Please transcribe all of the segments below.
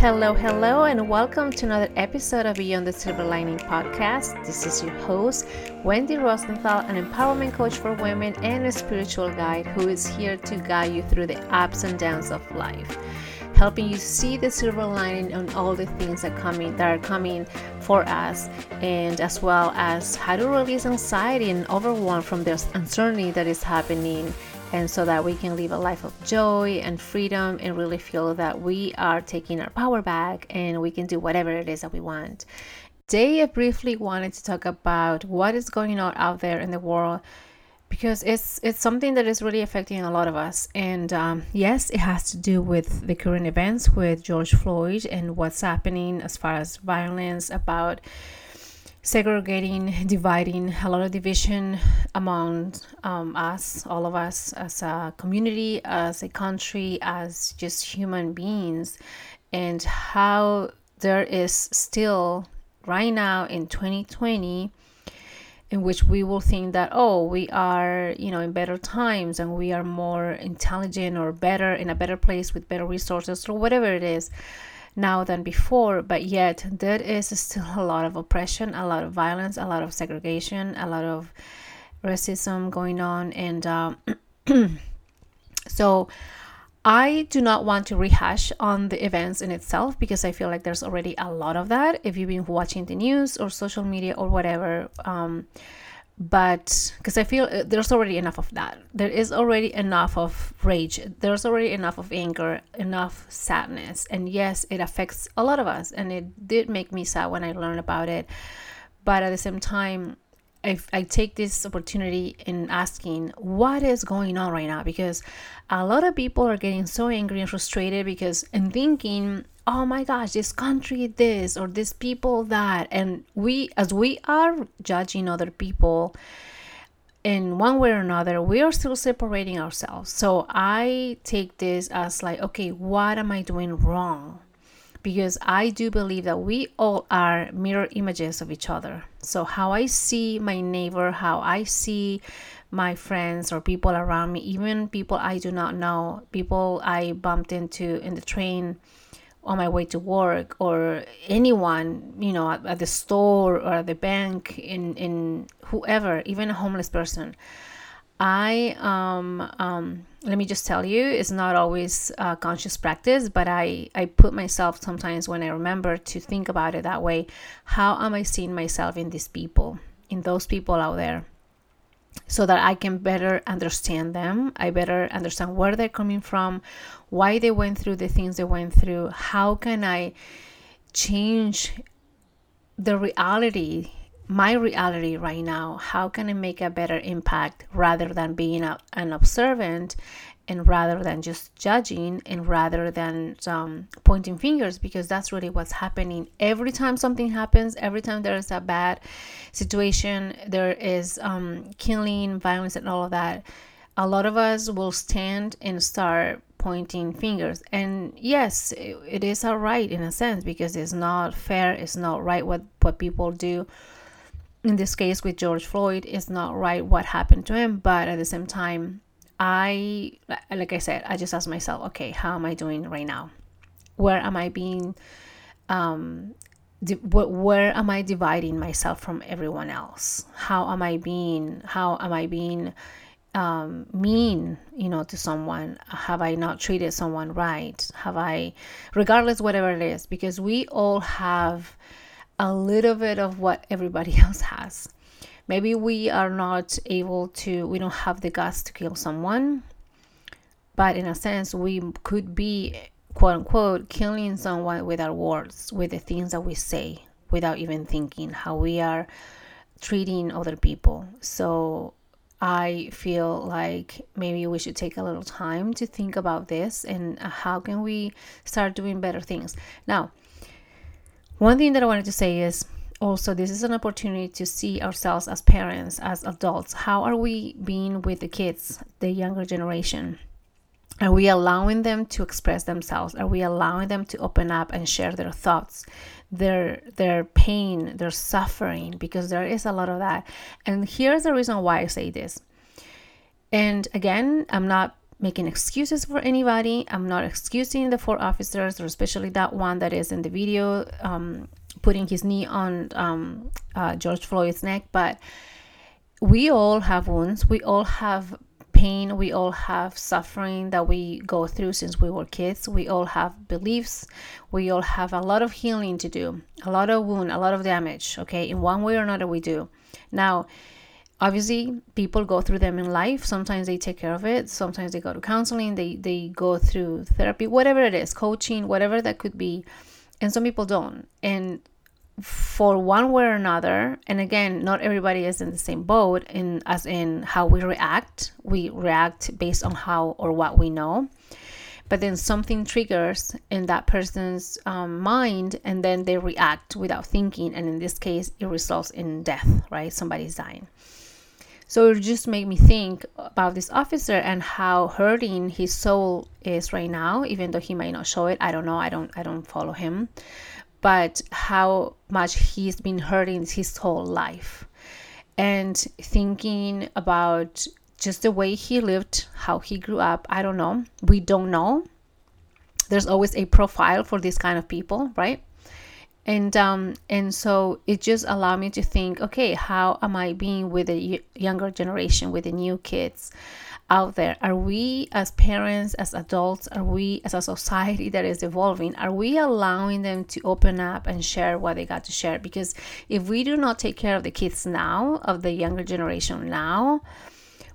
Hello, hello, and welcome to another episode of Beyond the Silver Lining podcast. This is your host, Wendy Rosenthal, an empowerment coach for women and a spiritual guide who is here to guide you through the ups and downs of life, helping you see the silver lining on all the things that coming that are coming for us, and as well as how to release anxiety and overwhelm from this uncertainty that is happening and so that we can live a life of joy and freedom and really feel that we are taking our power back and we can do whatever it is that we want. Today, I briefly wanted to talk about what is going on out there in the world because it's it's something that is really affecting a lot of us. And um, yes it has to do with the current events with george floyd and what's happening as far as violence about segregating, dividing, a lot of division among um, us, all of us as a community, as a country, as just human beings, and how there is still right now in 2020 in which we will think that oh we are you know in better times and we are more intelligent or better in a better place with better resources or whatever it is now than before, but yet there is still a lot of oppression, a lot of violence, a lot of segregation, a lot of racism going on. And um, so I do not want to rehash on the events in itself because I feel like there's already a lot of that. If you've been watching the news or social media or whatever, um, but because I feel uh, there's already enough of that. There is already enough of rage. There's already enough of anger, enough sadness. And yes, it affects a lot of us. And it did make me sad when I learned about it. But at the same time, I, I take this opportunity in asking what is going on right now because a lot of people are getting so angry and frustrated because and thinking oh my gosh this country this or this people that and we as we are judging other people in one way or another we are still separating ourselves. So i take this as like okay what am i doing wrong because I do believe that we all are mirror images of each other. So, how I see my neighbor, how I see my friends or people around me, even people I do not know, people I bumped into in the train on my way to work, or anyone, you know, at, at the store or at the bank, in, in whoever, even a homeless person. I um, um, let me just tell you, it's not always conscious practice, but I I put myself sometimes when I remember to think about it that way. How am I seeing myself in these people, in those people out there, so that I can better understand them. I better understand where they're coming from, why they went through the things they went through. How can I change the reality my reality right now how can i make a better impact rather than being a, an observant and rather than just judging and rather than um, pointing fingers? Because that's really what's happening. Every time something happens every time there is a bad situation there is um, killing violence and all of that a lot of us will stand and start pointing fingers. And yes it, it is all right in a sense because it's not fair it's not right what what people do in this case with George Floyd, it's not right what happened to him, but at the same time, I, like I said, I just asked myself, okay, how am I doing right now? Where am I being, um, di- where am I dividing myself from everyone else? How am I being, how am I being um, mean, you know, to someone? Have I not treated someone right? Have I, regardless, whatever it is, because we all have a little bit of what everybody else has. Maybe we are not able to, we don't have the guts to kill someone, but in a sense, we could be, quote unquote, killing someone with our words, with the things that we say, without even thinking how we are treating other people. So I feel like maybe we should take a little time to think about this and how can we start doing better things. Now, one thing that I wanted to say is also this is an opportunity to see ourselves as parents, as adults. How are we being with the kids, the younger generation? Are we allowing them to express themselves? Are we allowing them to open up and share their thoughts, their their pain their suffering because there is a lot of that and here's the reason why i say this and again i'm not making excuses for anybody. I'm not excusing the four officers or especially that one that is in the video um, putting his knee on um, uh, george floyd's neck. But we all have wounds. We all have pain. We all have suffering that we go through since we were kids. We all have beliefs. We all have a lot of healing to do a lot of wound a lot of damage okay? In one way or another we do. Now obviously people go through them in life. Sometimes they take care of it. Sometimes they go to counseling. They they go through therapy whatever it is coaching whatever that could be. And some people don't. And for one way or another and again not everybody is in the same boat in as in how we react. We react based on how or what we know. But then something triggers in that person's um, mind and then they react without thinking. And in this case it results in death right? Somebody's dying so it just made me think about this officer and how hurting his soul is right now even though he might not show it i don't know i don't i don't follow him but how much he's been hurting his whole life. And thinking about just the way he lived, how he grew up, I don't know. We don't know. There's always a profile for this kind of people, right? And um, and so it just allowed me to think, okay, how am I being with the younger generation, with the new kids? out there are we as parents as adults are we as a society that is evolving are we allowing them to open up and share what they got to share because if we do not take care of the kids now of the younger generation now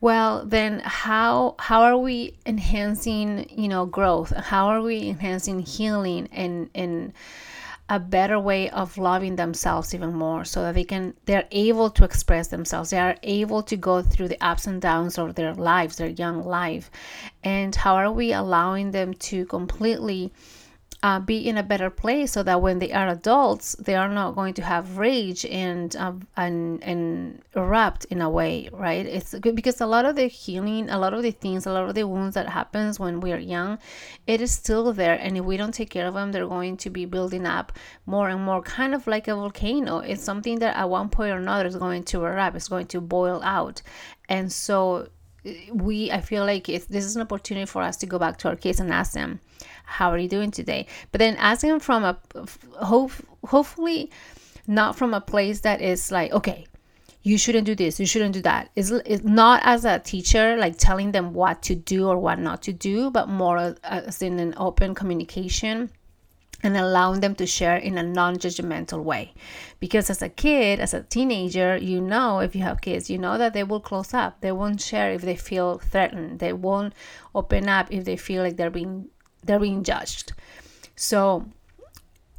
well then how how are we enhancing you know growth how are we enhancing healing and and a better way of loving themselves even more so that they can they're able to express themselves. They are able to go through the ups and downs of their lives their young life. And how are we allowing them to completely uh, be in a better place so that when they are adults they are not going to have rage and um, and and erupt in a way right? It's good because a lot of the healing a lot of the things a lot of the wounds that happens when we are young it is still there. And if we don't take care of them they're going to be building up more and more kind of like a volcano. It's something that at one point or another is going to erupt it's going to boil out. And so we i feel like this is an opportunity for us to go back to our kids and ask them how are you doing today? But then ask them from a hope, hopefully not from a place that is like okay you shouldn't do this you shouldn't do that. It's, it's not as a teacher like telling them what to do or what not to do but more as in an open communication and allowing them to share in a non-judgmental way. Because as a kid as a teenager you know if you have kids you know that they will close up. They won't share if they feel threatened. They won't open up if they feel like they're being they're being judged. So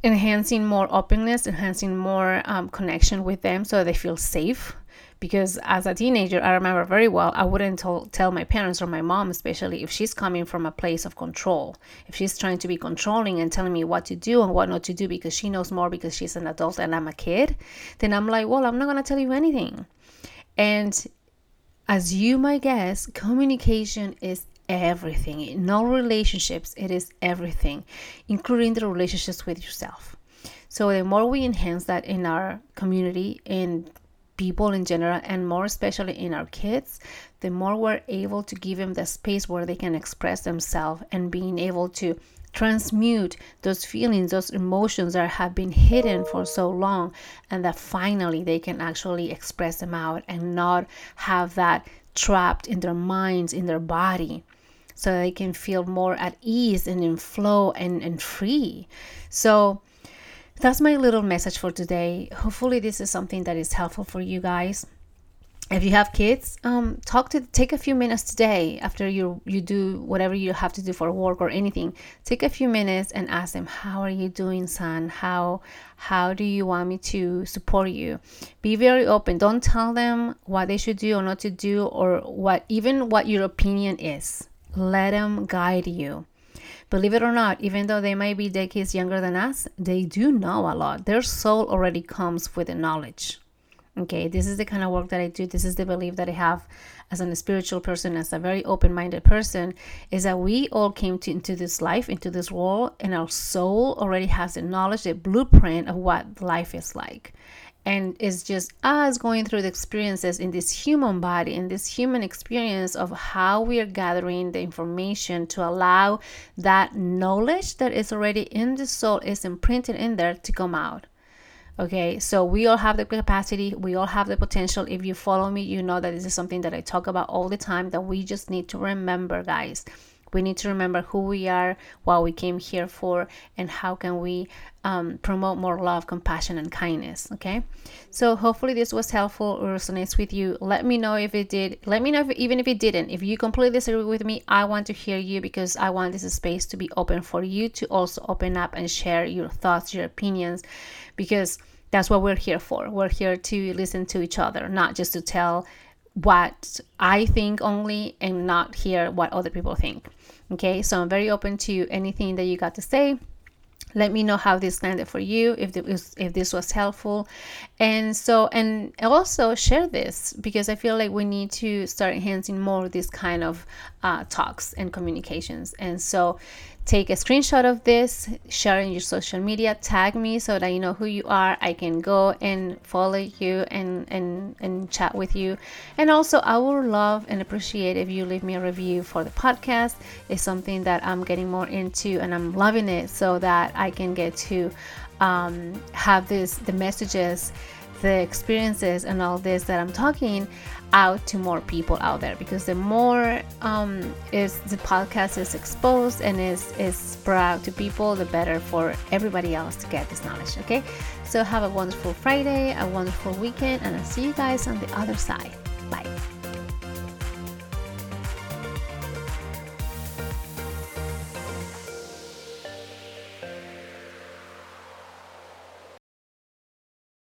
enhancing more openness enhancing more um, connection with them so they feel safe. Because as a teenager i remember very well i wouldn't tell, tell my parents or my mom especially if she's coming from a place of control. If she's trying to be controlling and telling me what to do and what not to do because she knows more because she's an adult and i'm a kid then i'm like well i'm not going to tell you anything. And as you might guess communication is everything. In all relationships it is everything including the relationships with yourself. So the more we enhance that in our community and people in general and more especially in our kids the more we're able to give them the space where they can express themselves and being able to transmute those feelings those emotions that have been hidden for so long and that finally they can actually express them out and not have that trapped in their minds in their body so they can feel more at ease and in flow and, and free so that's my little message for today. Hopefully, this is something that is helpful for you guys. If you have kids, um, talk to take a few minutes today after you you do whatever you have to do for work or anything. Take a few minutes and ask them, "How are you doing, son? How how do you want me to support you?" Be very open. Don't tell them what they should do or not to do or what even what your opinion is. Let them guide you Believe it or not, even though they might be decades younger than us, they do know a lot. Their soul already comes with the knowledge. Okay, this is the kind of work that I do. This is the belief that I have as a spiritual person, as a very open minded person, is that we all came to, into this life, into this world, and our soul already has the knowledge, the blueprint of what life is like. And it's just us going through the experiences in this human body, in this human experience of how we are gathering the information to allow that knowledge that is already in the soul, is imprinted in there to come out. Okay, so we all have the capacity, we all have the potential. If you follow me, you know that this is something that I talk about all the time that we just need to remember, guys. We need to remember who we are, what we came here for, and how can we um, promote more love, compassion, and kindness. Okay, so hopefully this was helpful or resonates with you. Let me know if it did. Let me know if, even if it didn't. If you completely disagree with me, I want to hear you because I want this space to be open for you to also open up and share your thoughts, your opinions, because that's what we're here for. We're here to listen to each other, not just to tell what I think only and not hear what other people think. Okay, so I'm very open to anything that you got to say. Let me know how this landed for you, if this, if this was helpful, and so and also share this because I feel like we need to start enhancing more of this kind of uh, talks and communications. And so take a screenshot of this, share in your social media, tag me so that you know who you are. I can go and follow you and and and chat with you. And also, I would love and appreciate if you leave me a review for the podcast. It's something that I'm getting more into, and I'm loving it so that I can get to um, have this the messages the experiences and all this that I'm talking out to more people out there because the more um, is the podcast is exposed and is is spread to people, the better for everybody else to get this knowledge. Okay, so have a wonderful Friday, a wonderful weekend, and I'll see you guys on the other side. Bye.